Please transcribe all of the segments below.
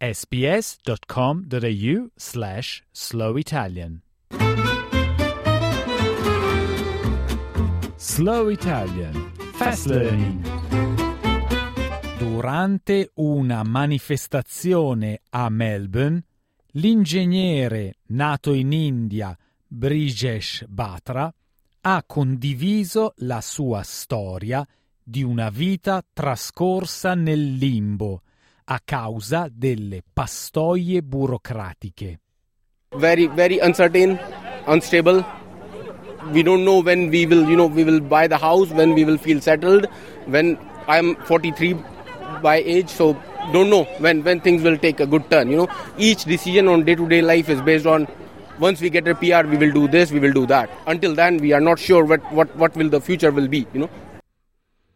sbs.com.au slash slow Italian. Slow Italian. Fast Learning. Durante una manifestazione a Melbourne, l'ingegnere nato in India Brijesh Batra ha condiviso la sua storia di una vita trascorsa nel limbo a causa delle pastoie burocratiche. Very, very uncertain, unstable. We don't know when we will, you know, we will buy the house, when we will feel settled. When I'm 43 by age, so don't know when when things will take a good turn. You know, each decision on day-to-day life is based on once we get a PR, we will do this, we will do that. Until then, we are not sure what what what will the future will be. You know.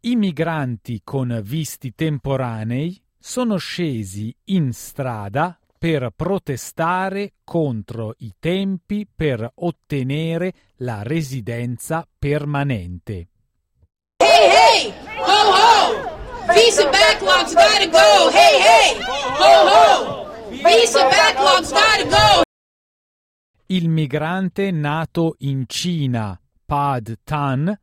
I migranti con visti temporanei sono scesi in strada per protestare contro i tempi per ottenere la residenza permanente. Hey, hey, ho, ho! Visa backlogs gotta go! Hey, hey, ho, ho! Visa backlogs gotta go! Il migrante nato in Cina, Pad Tan,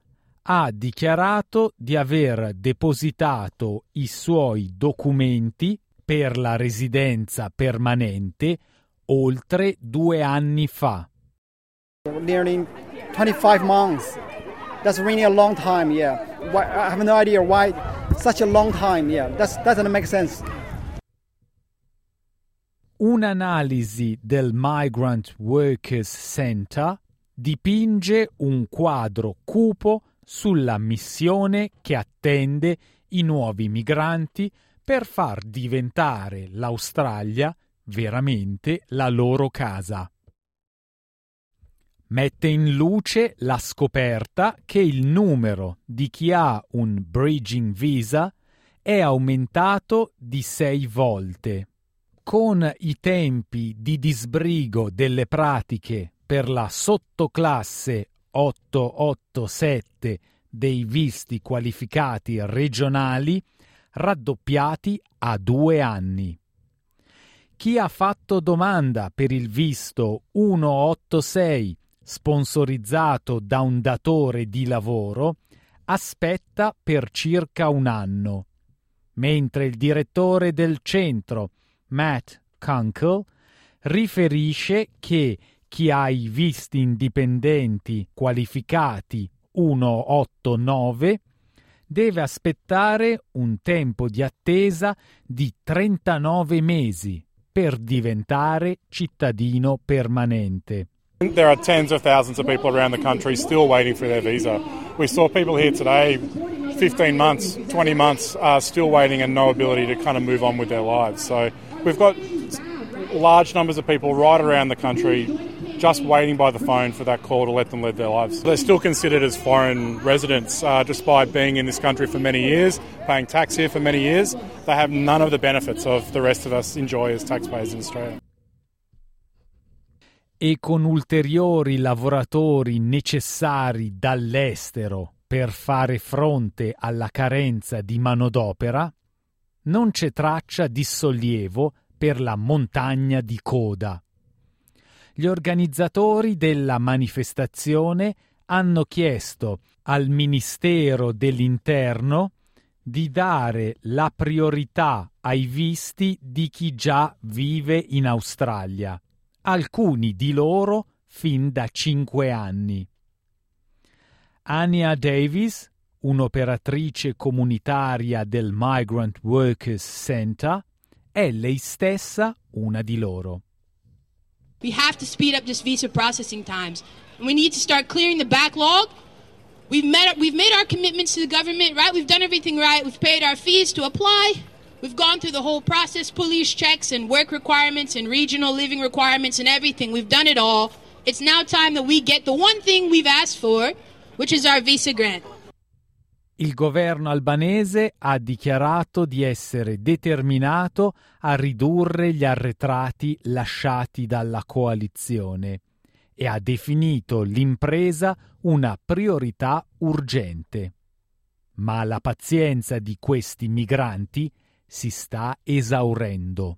ha dichiarato di aver depositato i suoi documenti per la residenza permanente oltre due anni fa. Nearly 25 months. That's really a long time, yeah. I have no idea why such a long time, yeah. That doesn't make sense. Un'analisi del Migrant Workers Center dipinge un quadro cupo sulla missione che attende i nuovi migranti per far diventare l'Australia veramente la loro casa. Mette in luce la scoperta che il numero di chi ha un bridging visa è aumentato di sei volte. Con i tempi di disbrigo delle pratiche per la sottoclasse 887 dei visti qualificati regionali raddoppiati a due anni. Chi ha fatto domanda per il visto 186 sponsorizzato da un datore di lavoro aspetta per circa un anno, mentre il direttore del centro, Matt Kunkel, riferisce che chi ha i visti indipendenti qualificati 189 deve aspettare un tempo di attesa di 39 mesi per diventare cittadino permanente. There are tens of thousands of people around the country still waiting for their visa. We saw people here today, 15 months, 20 months, uh, still waiting and no ability to kind of move on with their lives. So we've got large numbers of people right around the country just waiting by the phone for that call to let them live their lives. They're still considered as foreign residents uh, despite being in this country for many years, paying tax here for many years. They have none of the benefits of the rest of us enjoy as taxpayers in Australia. E con ulteriori lavoratori necessari dall'estero per fare fronte alla carenza di manodopera, non c'è traccia di sollievo per la montagna di coda. Gli organizzatori della manifestazione hanno chiesto al Ministero dell'Interno di dare la priorità ai visti di chi già vive in Australia, alcuni di loro fin da cinque anni. Ania Davis, un'operatrice comunitaria del Migrant Workers Center, è lei stessa una di loro. We have to speed up this visa processing times. And we need to start clearing the backlog. We've, met, we've made our commitments to the government, right? We've done everything right. We've paid our fees to apply. We've gone through the whole process, police checks and work requirements and regional living requirements and everything. We've done it all. It's now time that we get the one thing we've asked for, which is our visa grant. Il governo albanese ha dichiarato di essere determinato a ridurre gli arretrati lasciati dalla coalizione e ha definito l'impresa una priorità urgente. Ma la pazienza di questi migranti si sta esaurendo.